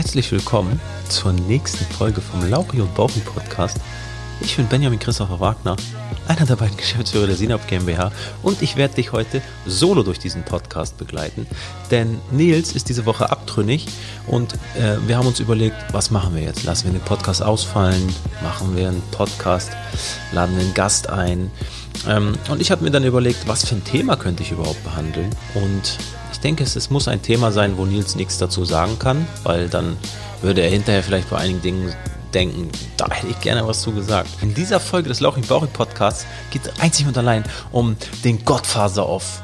Herzlich willkommen zur nächsten Folge vom Lauri und Bauchi Podcast. Ich bin Benjamin Christopher Wagner, einer der beiden Geschäftsführer der Sinop GmbH und ich werde dich heute solo durch diesen Podcast begleiten, denn Nils ist diese Woche abtrünnig und äh, wir haben uns überlegt, was machen wir jetzt? Lassen wir den Podcast ausfallen? Machen wir einen Podcast? Laden wir einen Gast ein? Ähm, und ich habe mir dann überlegt, was für ein Thema könnte ich überhaupt behandeln und ich denke, es, es muss ein Thema sein, wo Nils nichts dazu sagen kann, weil dann würde er hinterher vielleicht bei einigen Dingen denken, da hätte ich gerne was zu gesagt. In dieser Folge des Lauching Bauchig Podcasts geht es einzig und allein um den Gottfaser of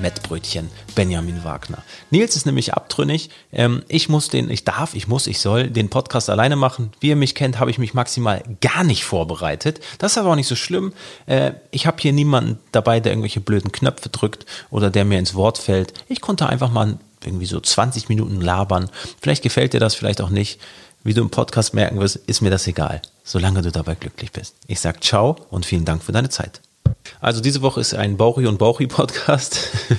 Mettbrötchen, Benjamin Wagner. Nils ist nämlich abtrünnig. Ähm, ich muss den, ich darf, ich muss, ich soll den Podcast alleine machen. Wie ihr mich kennt, habe ich mich maximal gar nicht vorbereitet. Das ist aber auch nicht so schlimm. Äh, ich habe hier niemanden dabei, der irgendwelche blöden Knöpfe drückt oder der mir ins Wort fällt. Ich konnte einfach mal irgendwie so 20 Minuten labern. Vielleicht gefällt dir das, vielleicht auch nicht. Wie du im Podcast merken wirst, ist mir das egal, solange du dabei glücklich bist. Ich sage ciao und vielen Dank für deine Zeit. Also diese Woche ist ein Bauchi und Bauchi Podcast.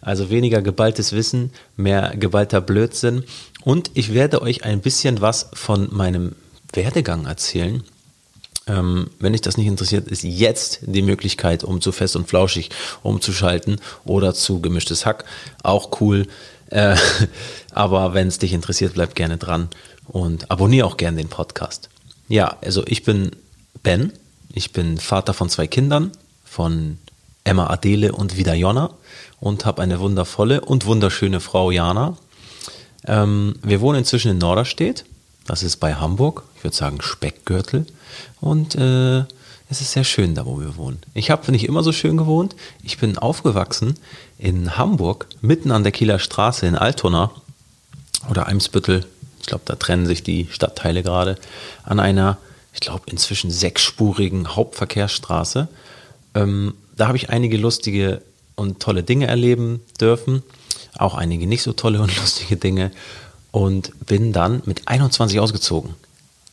Also weniger geballtes Wissen, mehr geballter Blödsinn. Und ich werde euch ein bisschen was von meinem Werdegang erzählen. Ähm, wenn dich das nicht interessiert, ist jetzt die Möglichkeit, um zu fest und flauschig umzuschalten oder zu gemischtes Hack. Auch cool. Äh, aber wenn es dich interessiert, bleib gerne dran und abonniere auch gerne den Podcast. Ja, also ich bin Ben. Ich bin Vater von zwei Kindern, von Emma Adele und Vida Jonna und habe eine wundervolle und wunderschöne Frau Jana. Ähm, wir wohnen inzwischen in Norderstedt. Das ist bei Hamburg. Ich würde sagen Speckgürtel. Und äh, es ist sehr schön da, wo wir wohnen. Ich habe nicht immer so schön gewohnt. Ich bin aufgewachsen in Hamburg, mitten an der Kieler Straße in Altona oder Eimsbüttel. Ich glaube, da trennen sich die Stadtteile gerade an einer, ich glaube, inzwischen sechsspurigen Hauptverkehrsstraße. Ähm, da habe ich einige lustige und tolle Dinge erleben dürfen, auch einige nicht so tolle und lustige Dinge und bin dann mit 21 ausgezogen.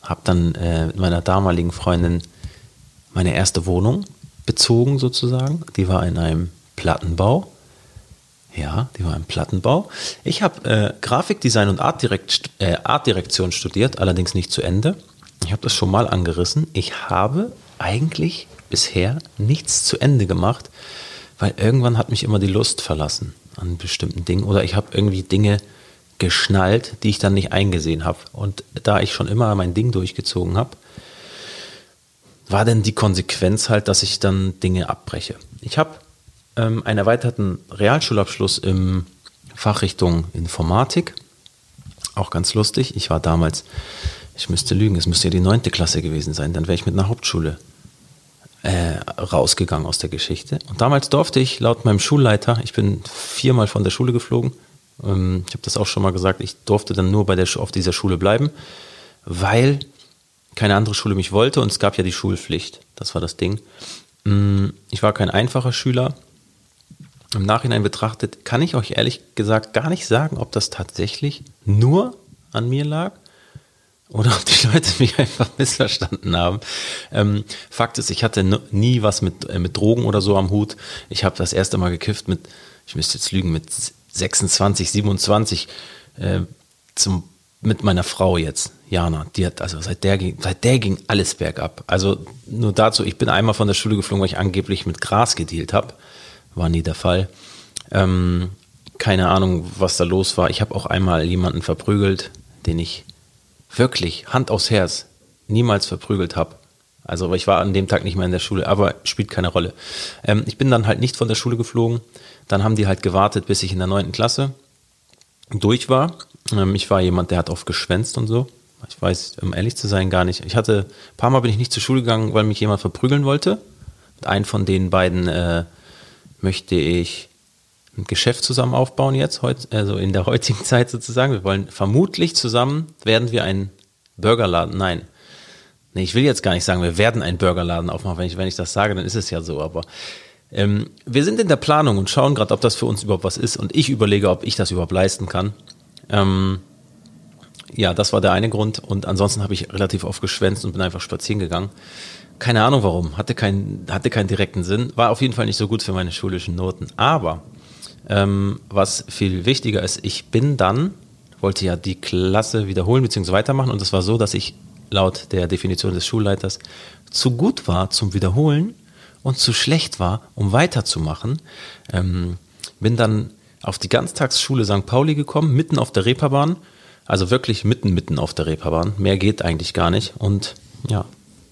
Habe dann äh, mit meiner damaligen Freundin meine erste Wohnung bezogen sozusagen. Die war in einem Plattenbau. Ja, die war im Plattenbau. Ich habe äh, Grafikdesign und Artdirekt, äh, Artdirektion studiert, allerdings nicht zu Ende. Ich habe das schon mal angerissen. Ich habe eigentlich bisher nichts zu Ende gemacht, weil irgendwann hat mich immer die Lust verlassen an bestimmten Dingen oder ich habe irgendwie Dinge geschnallt, die ich dann nicht eingesehen habe. Und da ich schon immer mein Ding durchgezogen habe, war denn die Konsequenz halt, dass ich dann Dinge abbreche. Ich habe ähm, einen erweiterten Realschulabschluss im Fachrichtung Informatik. Auch ganz lustig. Ich war damals, ich müsste lügen, es müsste ja die neunte Klasse gewesen sein, dann wäre ich mit einer Hauptschule äh, rausgegangen aus der Geschichte. Und damals durfte ich laut meinem Schulleiter, ich bin viermal von der Schule geflogen, ähm, ich habe das auch schon mal gesagt, ich durfte dann nur bei der, auf dieser Schule bleiben, weil keine andere Schule mich wollte und es gab ja die Schulpflicht. Das war das Ding. Mm, ich war kein einfacher Schüler. Im Nachhinein betrachtet kann ich euch ehrlich gesagt gar nicht sagen, ob das tatsächlich nur an mir lag oder ob die Leute mich einfach missverstanden haben. Ähm, Fakt ist, ich hatte nie was mit, äh, mit Drogen oder so am Hut. Ich habe das erste Mal gekifft mit, ich müsste jetzt lügen, mit 26, 27 äh, zum, mit meiner Frau jetzt, Jana. Die hat, also seit der, ging, seit der ging alles bergab. Also nur dazu, ich bin einmal von der Schule geflogen, weil ich angeblich mit Gras gedealt habe. War nie der Fall. Ähm, keine Ahnung, was da los war. Ich habe auch einmal jemanden verprügelt, den ich wirklich Hand aufs Herz niemals verprügelt habe. Also ich war an dem Tag nicht mehr in der Schule, aber spielt keine Rolle. Ähm, ich bin dann halt nicht von der Schule geflogen. Dann haben die halt gewartet, bis ich in der neunten Klasse durch war. Ähm, ich war jemand, der hat oft geschwänzt und so. Ich weiß, um ehrlich zu sein, gar nicht. Ich hatte, ein paar Mal bin ich nicht zur Schule gegangen, weil mich jemand verprügeln wollte. Mit einem von den beiden äh, möchte ich ein Geschäft zusammen aufbauen jetzt, also in der heutigen Zeit sozusagen. Wir wollen vermutlich zusammen, werden wir einen Burgerladen, nein, nee, ich will jetzt gar nicht sagen, wir werden einen Burgerladen aufmachen. Wenn ich, wenn ich das sage, dann ist es ja so, aber ähm, wir sind in der Planung und schauen gerade, ob das für uns überhaupt was ist und ich überlege, ob ich das überhaupt leisten kann. Ähm, ja, das war der eine Grund und ansonsten habe ich relativ oft geschwänzt und bin einfach spazieren gegangen. Keine Ahnung warum, hatte, kein, hatte keinen direkten Sinn, war auf jeden Fall nicht so gut für meine schulischen Noten. Aber ähm, was viel wichtiger ist, ich bin dann, wollte ja die Klasse wiederholen bzw. weitermachen und es war so, dass ich laut der Definition des Schulleiters zu gut war zum Wiederholen und zu schlecht war, um weiterzumachen. Ähm, bin dann auf die Ganztagsschule St. Pauli gekommen, mitten auf der Reeperbahn, also wirklich mitten, mitten auf der Reeperbahn. Mehr geht eigentlich gar nicht. Und ja,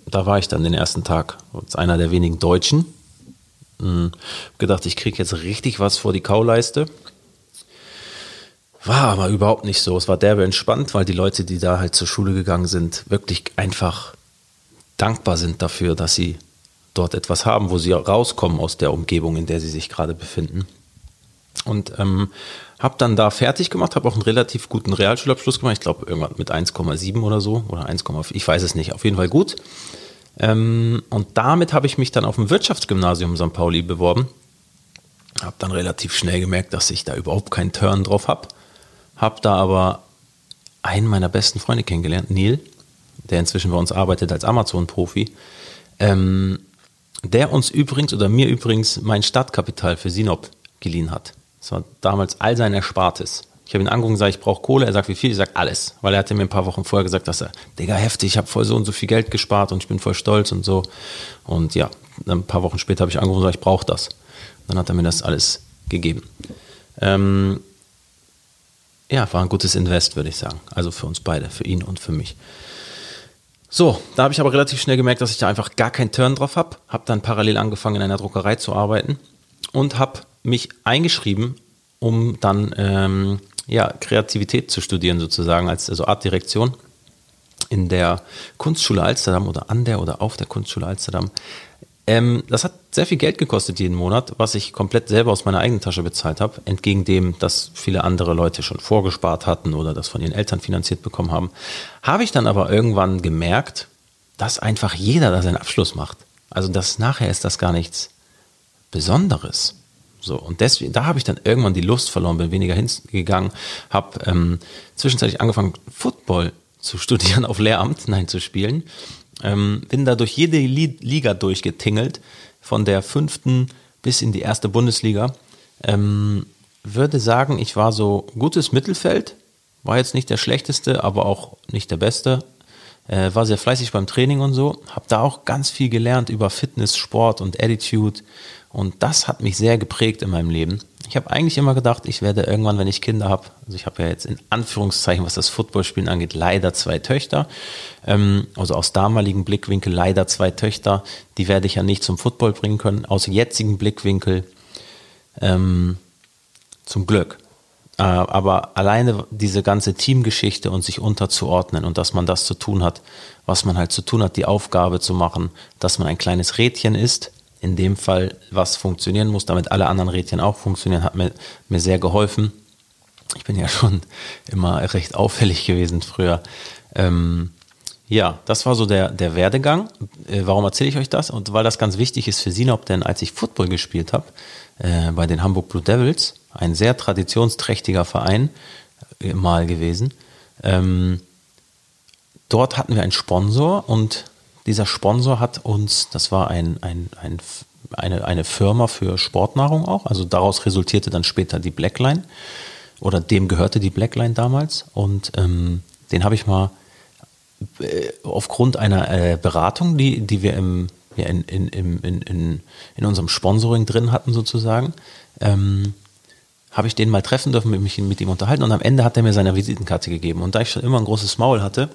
da war ich dann den ersten Tag als einer der wenigen Deutschen. Hm, gedacht, ich kriege jetzt richtig was vor die Kauleiste. War aber überhaupt nicht so. Es war derbe entspannt, weil die Leute, die da halt zur Schule gegangen sind, wirklich einfach dankbar sind dafür, dass sie dort etwas haben, wo sie rauskommen aus der Umgebung, in der sie sich gerade befinden. Und ähm, habe dann da fertig gemacht, habe auch einen relativ guten Realschulabschluss gemacht. Ich glaube, irgendwann mit 1,7 oder so oder 1,4, ich weiß es nicht, auf jeden Fall gut. Ähm, und damit habe ich mich dann auf dem Wirtschaftsgymnasium St. Pauli beworben. Habe dann relativ schnell gemerkt, dass ich da überhaupt keinen Turn drauf habe. Habe da aber einen meiner besten Freunde kennengelernt, Neil, der inzwischen bei uns arbeitet als Amazon-Profi. Ähm, der uns übrigens oder mir übrigens mein Startkapital für Sinop geliehen hat. Das war damals all sein Erspartes. Ich habe ihn angeguckt und gesagt, ich brauche Kohle. Er sagt, wie viel? Ich sage, alles. Weil er hatte mir ein paar Wochen vorher gesagt, dass er, Digga, heftig, ich habe voll so und so viel Geld gespart und ich bin voll stolz und so. Und ja, ein paar Wochen später habe ich angerufen und gesagt, ich brauche das. Dann hat er mir das alles gegeben. Ähm, ja, war ein gutes Invest, würde ich sagen. Also für uns beide, für ihn und für mich. So, da habe ich aber relativ schnell gemerkt, dass ich da einfach gar keinen Turn drauf habe. Habe dann parallel angefangen, in einer Druckerei zu arbeiten und habe mich eingeschrieben, um dann ähm, ja, Kreativität zu studieren, sozusagen, als also Artdirektion in der Kunstschule Alsterdam oder an der oder auf der Kunstschule Alsterdam. Ähm, das hat sehr viel Geld gekostet jeden Monat, was ich komplett selber aus meiner eigenen Tasche bezahlt habe, entgegen dem, dass viele andere Leute schon vorgespart hatten oder das von ihren Eltern finanziert bekommen haben. Habe ich dann aber irgendwann gemerkt, dass einfach jeder da seinen Abschluss macht. Also das nachher ist das gar nichts Besonderes. So, und deswegen, da habe ich dann irgendwann die Lust verloren, bin weniger hingegangen, habe ähm, zwischenzeitlich angefangen, Football zu studieren auf Lehramt, nein, zu spielen. Ähm, bin da durch jede Liga durchgetingelt, von der fünften bis in die erste Bundesliga. Ähm, würde sagen, ich war so gutes Mittelfeld, war jetzt nicht der schlechteste, aber auch nicht der beste. Äh, war sehr fleißig beim Training und so, habe da auch ganz viel gelernt über Fitness, Sport und Attitude und das hat mich sehr geprägt in meinem Leben. Ich habe eigentlich immer gedacht, ich werde irgendwann, wenn ich Kinder habe, also ich habe ja jetzt in Anführungszeichen, was das Footballspielen angeht, leider zwei Töchter. Ähm, also aus damaligen Blickwinkel leider zwei Töchter. Die werde ich ja nicht zum Football bringen können. Aus jetzigen Blickwinkel ähm, zum Glück. Äh, aber alleine diese ganze Teamgeschichte und sich unterzuordnen und dass man das zu tun hat, was man halt zu tun hat, die Aufgabe zu machen, dass man ein kleines Rädchen ist, in dem Fall, was funktionieren muss, damit alle anderen Rädchen auch funktionieren, hat mir, mir sehr geholfen. Ich bin ja schon immer recht auffällig gewesen früher. Ähm, ja, das war so der, der Werdegang. Äh, warum erzähle ich euch das? Und weil das ganz wichtig ist für Sinop, denn als ich Football gespielt habe, äh, bei den Hamburg Blue Devils, ein sehr traditionsträchtiger Verein äh, mal gewesen, ähm, dort hatten wir einen Sponsor und dieser Sponsor hat uns, das war ein, ein, ein, eine, eine Firma für Sportnahrung auch, also daraus resultierte dann später die Blackline oder dem gehörte die Blackline damals und ähm, den habe ich mal äh, aufgrund einer äh, Beratung, die, die wir im, ja, in, in, in, in, in unserem Sponsoring drin hatten sozusagen, ähm, habe ich den mal treffen dürfen, mich mit ihm unterhalten und am Ende hat er mir seine Visitenkarte gegeben. Und da ich schon immer ein großes Maul hatte,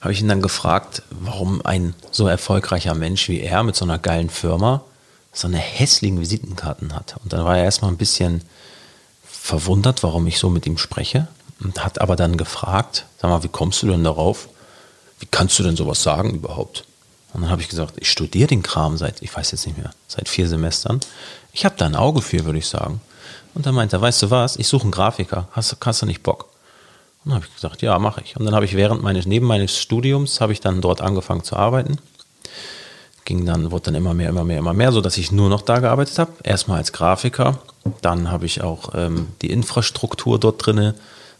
habe ich ihn dann gefragt, warum ein so erfolgreicher Mensch wie er mit so einer geilen Firma so eine hässlichen Visitenkarten hat. Und dann war er erstmal ein bisschen verwundert, warum ich so mit ihm spreche und hat aber dann gefragt, sag mal, wie kommst du denn darauf? Wie kannst du denn sowas sagen überhaupt? Und dann habe ich gesagt, ich studiere den Kram seit, ich weiß jetzt nicht mehr, seit vier Semestern. Ich habe da ein Auge für, würde ich sagen. Und dann meinte er, weißt du was, ich suche einen Grafiker, hast, hast du nicht Bock? dann habe ich gesagt, ja, mache ich. Und dann habe ich während meines, neben meines Studiums, habe ich dann dort angefangen zu arbeiten. Ging dann, wurde dann immer mehr, immer mehr, immer mehr, so dass ich nur noch da gearbeitet habe. Erstmal als Grafiker. Dann habe ich auch ähm, die Infrastruktur dort drinne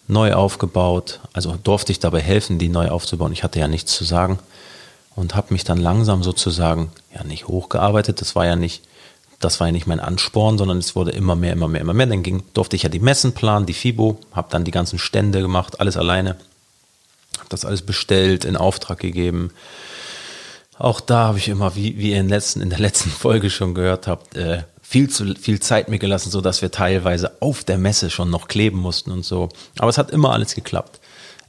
neu aufgebaut. Also durfte ich dabei helfen, die neu aufzubauen. Ich hatte ja nichts zu sagen und habe mich dann langsam sozusagen, ja nicht hochgearbeitet, das war ja nicht das war ja nicht mein Ansporn, sondern es wurde immer mehr, immer mehr, immer mehr. Dann ging, durfte ich ja die Messen planen, die FIBO, habe dann die ganzen Stände gemacht, alles alleine. Habe das alles bestellt, in Auftrag gegeben. Auch da habe ich immer, wie, wie ihr in, letzten, in der letzten Folge schon gehört habt, äh, viel zu viel Zeit mir gelassen, so dass wir teilweise auf der Messe schon noch kleben mussten und so. Aber es hat immer alles geklappt.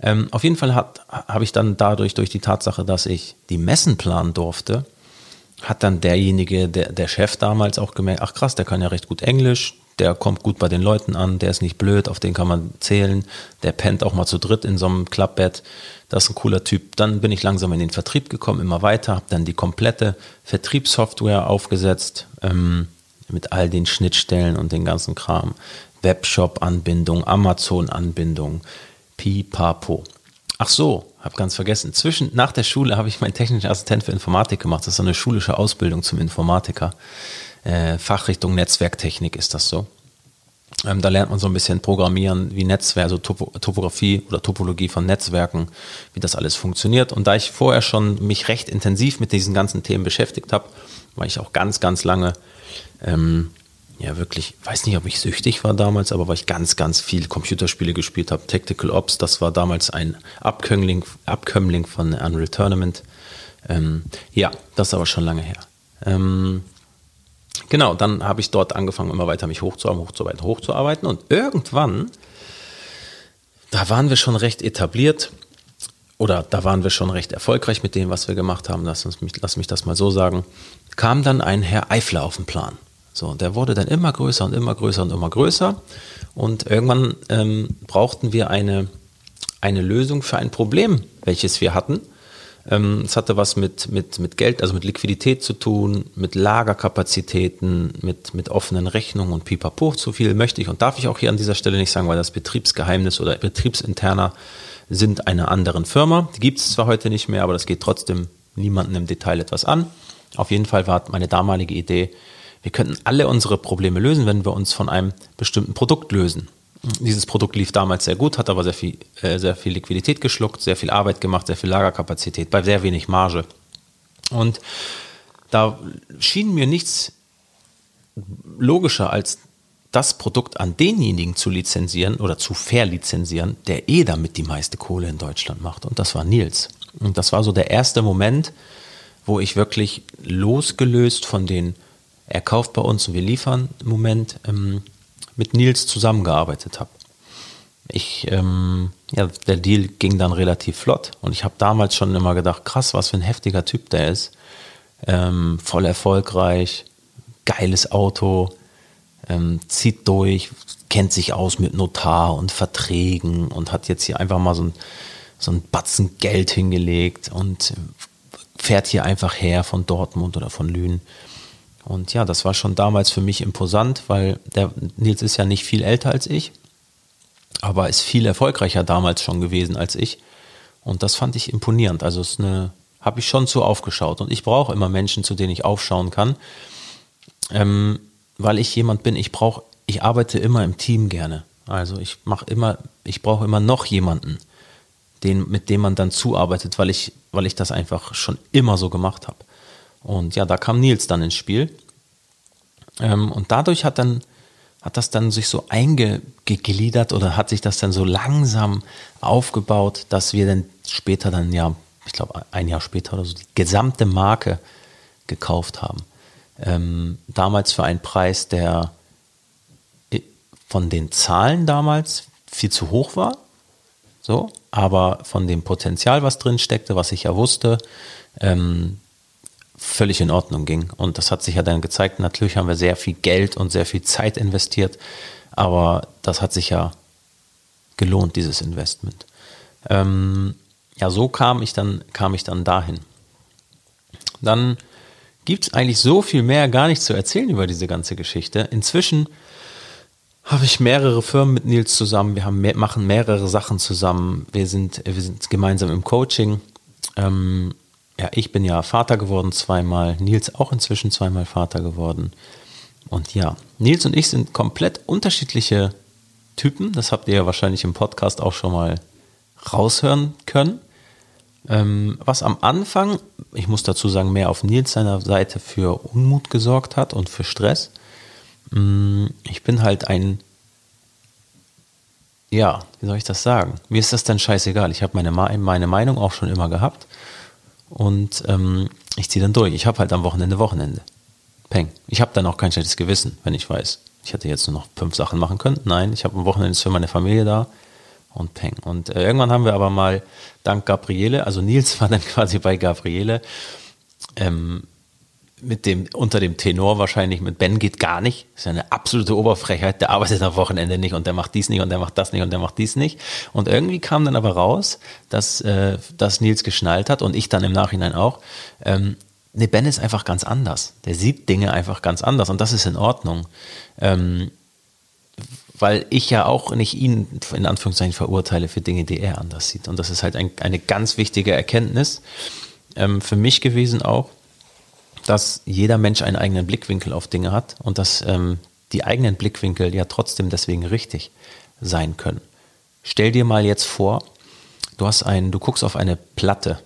Ähm, auf jeden Fall habe ich dann dadurch, durch die Tatsache, dass ich die Messen planen durfte, hat dann derjenige, der, der Chef damals auch gemerkt, ach krass, der kann ja recht gut Englisch, der kommt gut bei den Leuten an, der ist nicht blöd, auf den kann man zählen, der pennt auch mal zu dritt in so einem Klappbett, das ist ein cooler Typ. Dann bin ich langsam in den Vertrieb gekommen, immer weiter, habe dann die komplette Vertriebssoftware aufgesetzt, ähm, mit all den Schnittstellen und den ganzen Kram. Webshop-Anbindung, Amazon-Anbindung, pipapo. Ach so, habe ganz vergessen. Zwischen, nach der Schule habe ich meinen technischen Assistent für Informatik gemacht. Das ist eine schulische Ausbildung zum Informatiker. Äh, Fachrichtung Netzwerktechnik ist das so. Ähm, da lernt man so ein bisschen Programmieren, wie Netzwerk, also Topo Topografie oder Topologie von Netzwerken, wie das alles funktioniert. Und da ich vorher schon mich recht intensiv mit diesen ganzen Themen beschäftigt habe, war ich auch ganz, ganz lange ähm, ja wirklich, weiß nicht, ob ich süchtig war damals, aber weil ich ganz, ganz viel Computerspiele gespielt habe. Tactical Ops, das war damals ein Abkömmling, Abkömmling von Unreal Tournament. Ähm, ja, das ist aber schon lange her. Ähm, genau, dann habe ich dort angefangen, immer weiter mich hochzuarbeiten, hochzuarbeiten, hochzuarbeiten und irgendwann, da waren wir schon recht etabliert oder da waren wir schon recht erfolgreich mit dem, was wir gemacht haben, lass, uns lass mich das mal so sagen, kam dann ein Herr Eifler auf den Plan. So, der wurde dann immer größer und immer größer und immer größer. Und irgendwann ähm, brauchten wir eine, eine Lösung für ein Problem, welches wir hatten. Ähm, es hatte was mit, mit, mit Geld, also mit Liquidität zu tun, mit Lagerkapazitäten, mit, mit offenen Rechnungen und pipapo. Zu viel möchte ich und darf ich auch hier an dieser Stelle nicht sagen, weil das Betriebsgeheimnis oder betriebsinterner sind einer anderen Firma. Die gibt es zwar heute nicht mehr, aber das geht trotzdem niemandem im Detail etwas an. Auf jeden Fall war meine damalige Idee, wir könnten alle unsere Probleme lösen, wenn wir uns von einem bestimmten Produkt lösen. Dieses Produkt lief damals sehr gut, hat aber sehr viel, äh, sehr viel Liquidität geschluckt, sehr viel Arbeit gemacht, sehr viel Lagerkapazität, bei sehr wenig Marge. Und da schien mir nichts logischer als das Produkt an denjenigen zu lizenzieren oder zu verlizenzieren, der eh damit die meiste Kohle in Deutschland macht. Und das war Nils. Und das war so der erste Moment, wo ich wirklich losgelöst von den er kauft bei uns und wir liefern im Moment ähm, mit Nils zusammengearbeitet habe. Ich, ähm, ja, der Deal ging dann relativ flott und ich habe damals schon immer gedacht, krass, was für ein heftiger Typ der ist. Ähm, voll erfolgreich, geiles Auto, ähm, zieht durch, kennt sich aus mit Notar und Verträgen und hat jetzt hier einfach mal so ein, so ein Batzen Geld hingelegt und fährt hier einfach her von Dortmund oder von Lünen und ja, das war schon damals für mich imposant, weil der Nils ist ja nicht viel älter als ich, aber ist viel erfolgreicher damals schon gewesen als ich. Und das fand ich imponierend. Also es eine, habe ich schon zu aufgeschaut. Und ich brauche immer Menschen, zu denen ich aufschauen kann, ähm, weil ich jemand bin. Ich brauche, ich arbeite immer im Team gerne. Also ich mache immer, ich brauche immer noch jemanden, den, mit dem man dann zuarbeitet, weil ich, weil ich das einfach schon immer so gemacht habe. Und ja, da kam Nils dann ins Spiel. Ähm, und dadurch hat dann hat das dann sich so eingegliedert oder hat sich das dann so langsam aufgebaut, dass wir dann später dann ja, ich glaube ein Jahr später oder so, die gesamte Marke gekauft haben. Ähm, damals für einen Preis, der von den Zahlen damals viel zu hoch war. So, aber von dem Potenzial, was drin steckte, was ich ja wusste, ähm, völlig in Ordnung ging. Und das hat sich ja dann gezeigt. Natürlich haben wir sehr viel Geld und sehr viel Zeit investiert, aber das hat sich ja gelohnt, dieses Investment. Ähm, ja, so kam ich dann, kam ich dann dahin. Dann gibt es eigentlich so viel mehr gar nicht zu erzählen über diese ganze Geschichte. Inzwischen habe ich mehrere Firmen mit Nils zusammen. Wir haben, machen mehrere Sachen zusammen. Wir sind, wir sind gemeinsam im Coaching. Ähm, ja, ich bin ja Vater geworden zweimal, Nils auch inzwischen zweimal Vater geworden. Und ja, Nils und ich sind komplett unterschiedliche Typen. Das habt ihr ja wahrscheinlich im Podcast auch schon mal raushören können. Ähm, was am Anfang, ich muss dazu sagen, mehr auf Nils seiner Seite für Unmut gesorgt hat und für Stress. Mm, ich bin halt ein, ja, wie soll ich das sagen? Mir ist das dann scheißegal. Ich habe meine, meine Meinung auch schon immer gehabt und ähm, ich ziehe dann durch. Ich habe halt am Wochenende Wochenende. Peng. Ich habe dann auch kein schlechtes Gewissen, wenn ich weiß, ich hätte jetzt nur noch fünf Sachen machen können. Nein, ich habe am Wochenende für meine Familie da und Peng. Und äh, irgendwann haben wir aber mal dank Gabriele, also Nils war dann quasi bei Gabriele, ähm, mit dem, unter dem Tenor wahrscheinlich, mit Ben geht gar nicht. Das ist eine absolute Oberfrechheit. Der arbeitet am Wochenende nicht und der macht dies nicht und der macht das nicht und der macht dies nicht. Und irgendwie kam dann aber raus, dass, äh, dass Nils geschnallt hat und ich dann im Nachhinein auch. Ähm, nee, Ben ist einfach ganz anders. Der sieht Dinge einfach ganz anders und das ist in Ordnung. Ähm, weil ich ja auch nicht ihn in Anführungszeichen verurteile für Dinge, die er anders sieht. Und das ist halt ein, eine ganz wichtige Erkenntnis ähm, für mich gewesen auch, dass jeder Mensch einen eigenen Blickwinkel auf Dinge hat und dass ähm, die eigenen Blickwinkel ja trotzdem deswegen richtig sein können. Stell dir mal jetzt vor, du hast einen, du guckst auf eine Platte,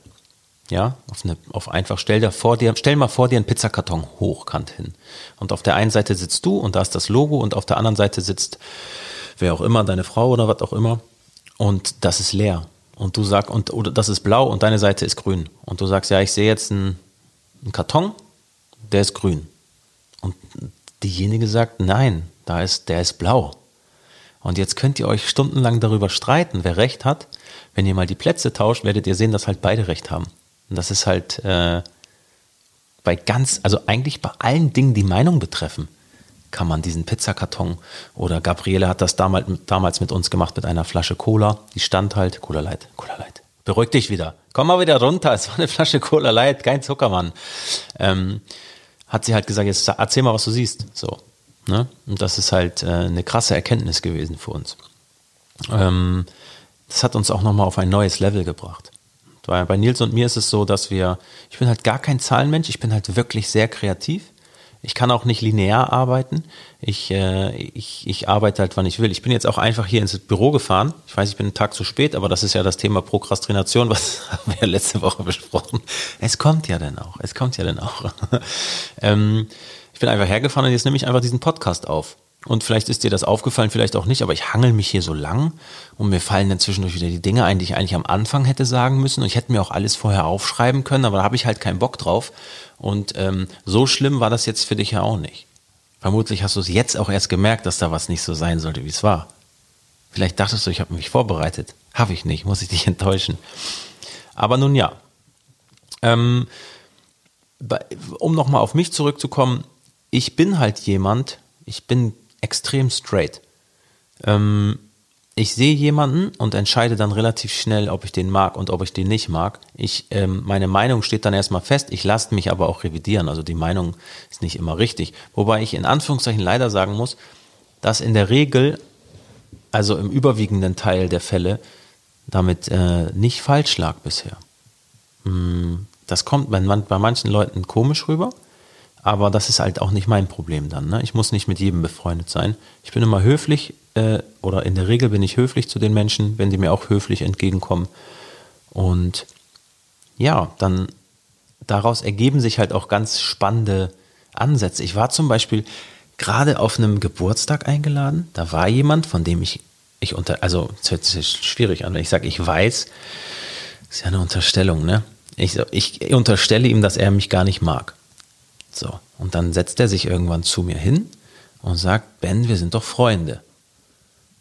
ja, auf eine, auf einfach, stell dir vor dir, stell mal vor dir einen Pizzakarton hochkant hin. Und auf der einen Seite sitzt du und da ist das Logo und auf der anderen Seite sitzt wer auch immer, deine Frau oder was auch immer. Und das ist leer. Und du sagst, und, oder das ist blau und deine Seite ist grün. Und du sagst, ja, ich sehe jetzt einen, einen Karton, der ist grün. Und diejenige sagt, nein, da ist, der ist blau. Und jetzt könnt ihr euch stundenlang darüber streiten, wer recht hat. Wenn ihr mal die Plätze tauscht, werdet ihr sehen, dass halt beide recht haben. Und das ist halt äh, bei ganz, also eigentlich bei allen Dingen, die Meinung betreffen, kann man diesen Pizzakarton oder Gabriele hat das damals, damals mit uns gemacht mit einer Flasche Cola. Die stand halt, Cola Light, Cola Light. Beruhig dich wieder. Komm mal wieder runter. Es war eine Flasche Cola Light, kein Zuckermann. Ähm, hat sie halt gesagt, jetzt erzähl mal, was du siehst. So. Ne? Und das ist halt äh, eine krasse Erkenntnis gewesen für uns. Ähm, das hat uns auch nochmal auf ein neues Level gebracht. Bei Nils und mir ist es so, dass wir, ich bin halt gar kein Zahlenmensch, ich bin halt wirklich sehr kreativ. Ich kann auch nicht linear arbeiten. Ich, äh, ich, ich arbeite halt, wann ich will. Ich bin jetzt auch einfach hier ins Büro gefahren. Ich weiß, ich bin einen Tag zu spät, aber das ist ja das Thema Prokrastination, was haben wir letzte Woche besprochen. Es kommt ja dann auch. Es kommt ja dann auch. ähm, ich bin einfach hergefahren und jetzt nehme ich einfach diesen Podcast auf. Und vielleicht ist dir das aufgefallen, vielleicht auch nicht, aber ich hangel mich hier so lang und mir fallen dann zwischendurch wieder die Dinge ein, die ich eigentlich am Anfang hätte sagen müssen. Und ich hätte mir auch alles vorher aufschreiben können, aber da habe ich halt keinen Bock drauf. Und ähm, so schlimm war das jetzt für dich ja auch nicht. Vermutlich hast du es jetzt auch erst gemerkt, dass da was nicht so sein sollte, wie es war. Vielleicht dachtest du, ich habe mich vorbereitet. Habe ich nicht, muss ich dich enttäuschen. Aber nun ja. Ähm, um nochmal auf mich zurückzukommen, ich bin halt jemand, ich bin extrem straight. Ähm, ich sehe jemanden und entscheide dann relativ schnell, ob ich den mag und ob ich den nicht mag. Ich, ähm, meine Meinung steht dann erstmal fest, ich lasse mich aber auch revidieren. Also die Meinung ist nicht immer richtig. Wobei ich in Anführungszeichen leider sagen muss, dass in der Regel, also im überwiegenden Teil der Fälle, damit äh, nicht falsch lag bisher. Hm, das kommt bei, bei manchen Leuten komisch rüber. Aber das ist halt auch nicht mein Problem dann. Ne? Ich muss nicht mit jedem befreundet sein. Ich bin immer höflich äh, oder in der Regel bin ich höflich zu den Menschen, wenn die mir auch höflich entgegenkommen. Und ja, dann daraus ergeben sich halt auch ganz spannende Ansätze. Ich war zum Beispiel gerade auf einem Geburtstag eingeladen. Da war jemand, von dem ich, ich unter, also es hört sich schwierig an, wenn ich sage, ich weiß, ist ja eine Unterstellung, ne? Ich, ich unterstelle ihm, dass er mich gar nicht mag. So, und dann setzt er sich irgendwann zu mir hin und sagt, Ben, wir sind doch Freunde.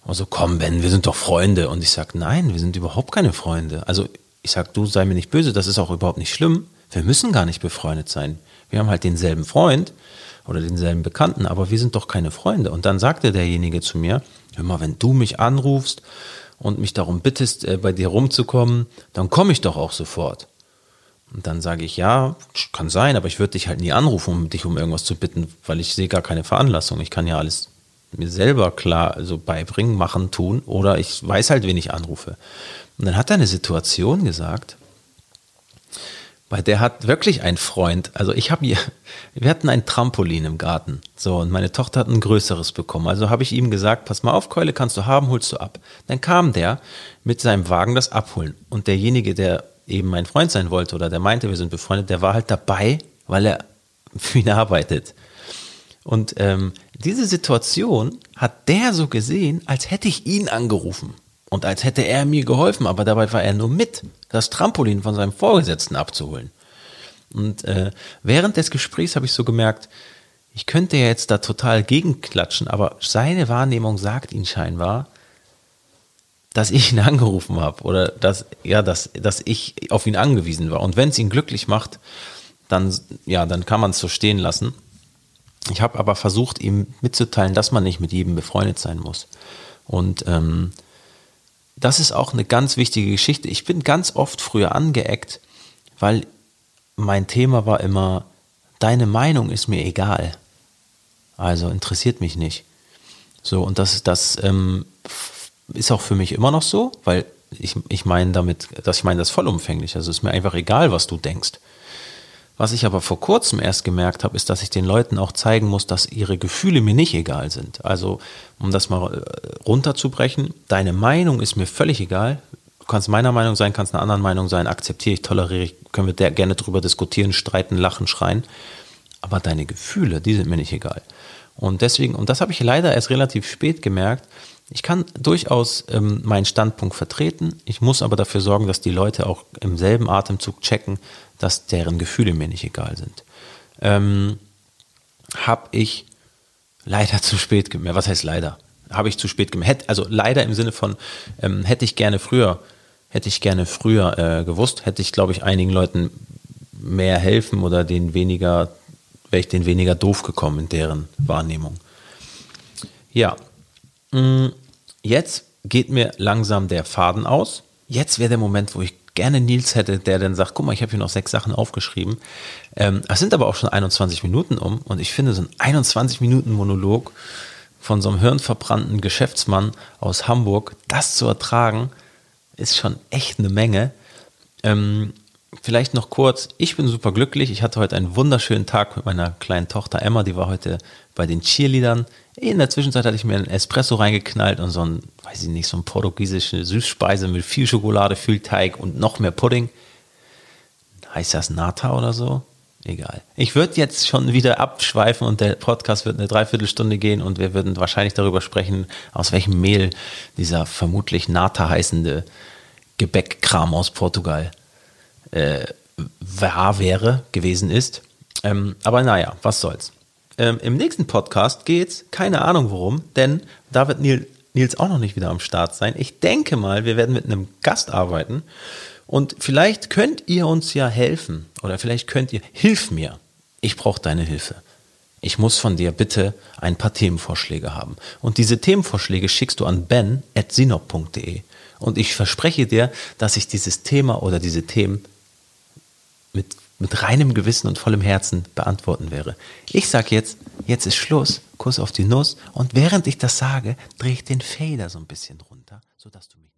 Also komm, Ben, wir sind doch Freunde. Und ich sage, nein, wir sind überhaupt keine Freunde. Also ich sage, du sei mir nicht böse, das ist auch überhaupt nicht schlimm. Wir müssen gar nicht befreundet sein. Wir haben halt denselben Freund oder denselben Bekannten, aber wir sind doch keine Freunde. Und dann sagte derjenige zu mir, hör mal, wenn du mich anrufst und mich darum bittest, äh, bei dir rumzukommen, dann komme ich doch auch sofort. Und dann sage ich, ja, kann sein, aber ich würde dich halt nie anrufen, um dich um irgendwas zu bitten, weil ich sehe gar keine Veranlassung. Ich kann ja alles mir selber klar also beibringen, machen, tun oder ich weiß halt, wen ich anrufe. Und dann hat er eine Situation gesagt, bei der hat wirklich ein Freund, also ich habe, wir hatten ein Trampolin im Garten, so und meine Tochter hat ein größeres bekommen. Also habe ich ihm gesagt, pass mal auf, Keule kannst du haben, holst du ab. Dann kam der mit seinem Wagen das abholen und derjenige, der eben mein Freund sein wollte oder der meinte, wir sind befreundet, der war halt dabei, weil er für ihn arbeitet. Und ähm, diese Situation hat der so gesehen, als hätte ich ihn angerufen und als hätte er mir geholfen, aber dabei war er nur mit, das Trampolin von seinem Vorgesetzten abzuholen. Und äh, während des Gesprächs habe ich so gemerkt, ich könnte ja jetzt da total gegenklatschen, aber seine Wahrnehmung sagt ihn scheinbar, dass ich ihn angerufen habe oder dass, ja, dass, dass ich auf ihn angewiesen war. Und wenn es ihn glücklich macht, dann, ja, dann kann man es so stehen lassen. Ich habe aber versucht, ihm mitzuteilen, dass man nicht mit jedem befreundet sein muss. Und ähm, das ist auch eine ganz wichtige Geschichte. Ich bin ganz oft früher angeeckt, weil mein Thema war immer, deine Meinung ist mir egal. Also interessiert mich nicht. So, und das, das ähm, ist auch für mich immer noch so, weil ich, ich meine damit, dass ich meine das vollumfänglich. Also ist mir einfach egal, was du denkst. Was ich aber vor kurzem erst gemerkt habe, ist, dass ich den Leuten auch zeigen muss, dass ihre Gefühle mir nicht egal sind. Also, um das mal äh, runterzubrechen, deine Meinung ist mir völlig egal. Du kannst meiner Meinung sein, kannst einer anderen Meinung sein, akzeptiere ich, toleriere ich, können wir gerne drüber diskutieren, streiten, lachen, schreien. Aber deine Gefühle, die sind mir nicht egal. Und deswegen, und das habe ich leider erst relativ spät gemerkt, ich kann durchaus ähm, meinen Standpunkt vertreten. Ich muss aber dafür sorgen, dass die Leute auch im selben Atemzug checken, dass deren Gefühle mir nicht egal sind. Ähm, habe ich leider zu spät gemerkt. Was heißt leider? Habe ich zu spät gemerkt. Also leider im Sinne von, ähm, hätte ich gerne früher, hätte ich gerne früher äh, gewusst, hätte ich, glaube ich, einigen Leuten mehr helfen oder den weniger, wäre ich den weniger doof gekommen in deren Wahrnehmung. Ja, mm, jetzt geht mir langsam der Faden aus. Jetzt wäre der Moment, wo ich gerne Nils hätte, der dann sagt, guck mal, ich habe hier noch sechs Sachen aufgeschrieben. Ähm, es sind aber auch schon 21 Minuten um und ich finde so ein 21 Minuten Monolog von so einem hirnverbrannten Geschäftsmann aus Hamburg, das zu ertragen, ist schon echt eine Menge. Ähm, vielleicht noch kurz, ich bin super glücklich. Ich hatte heute einen wunderschönen Tag mit meiner kleinen Tochter Emma, die war heute bei den Cheerleadern. In der Zwischenzeit hatte ich mir einen Espresso reingeknallt und so ein, weiß ich nicht, so ein portugiesische Süßspeise mit viel Schokolade, viel Teig und noch mehr Pudding. Heißt das Nata oder so? Egal. Ich würde jetzt schon wieder abschweifen und der Podcast wird eine Dreiviertelstunde gehen und wir würden wahrscheinlich darüber sprechen, aus welchem Mehl dieser vermutlich Nata heißende Gebäckkram aus Portugal äh, wahr wäre, gewesen ist. Ähm, aber naja, was soll's. Ähm, Im nächsten Podcast geht's, keine Ahnung worum, denn da wird Neil, Nils auch noch nicht wieder am Start sein. Ich denke mal, wir werden mit einem Gast arbeiten und vielleicht könnt ihr uns ja helfen oder vielleicht könnt ihr, hilf mir. Ich brauche deine Hilfe. Ich muss von dir bitte ein paar Themenvorschläge haben. Und diese Themenvorschläge schickst du an ben.sinop.de. Und ich verspreche dir, dass ich dieses Thema oder diese Themen mit mit reinem Gewissen und vollem Herzen beantworten wäre. Ich sage jetzt, jetzt ist Schluss, Kuss auf die Nuss und während ich das sage, drehe ich den Fader so ein bisschen runter, sodass du mich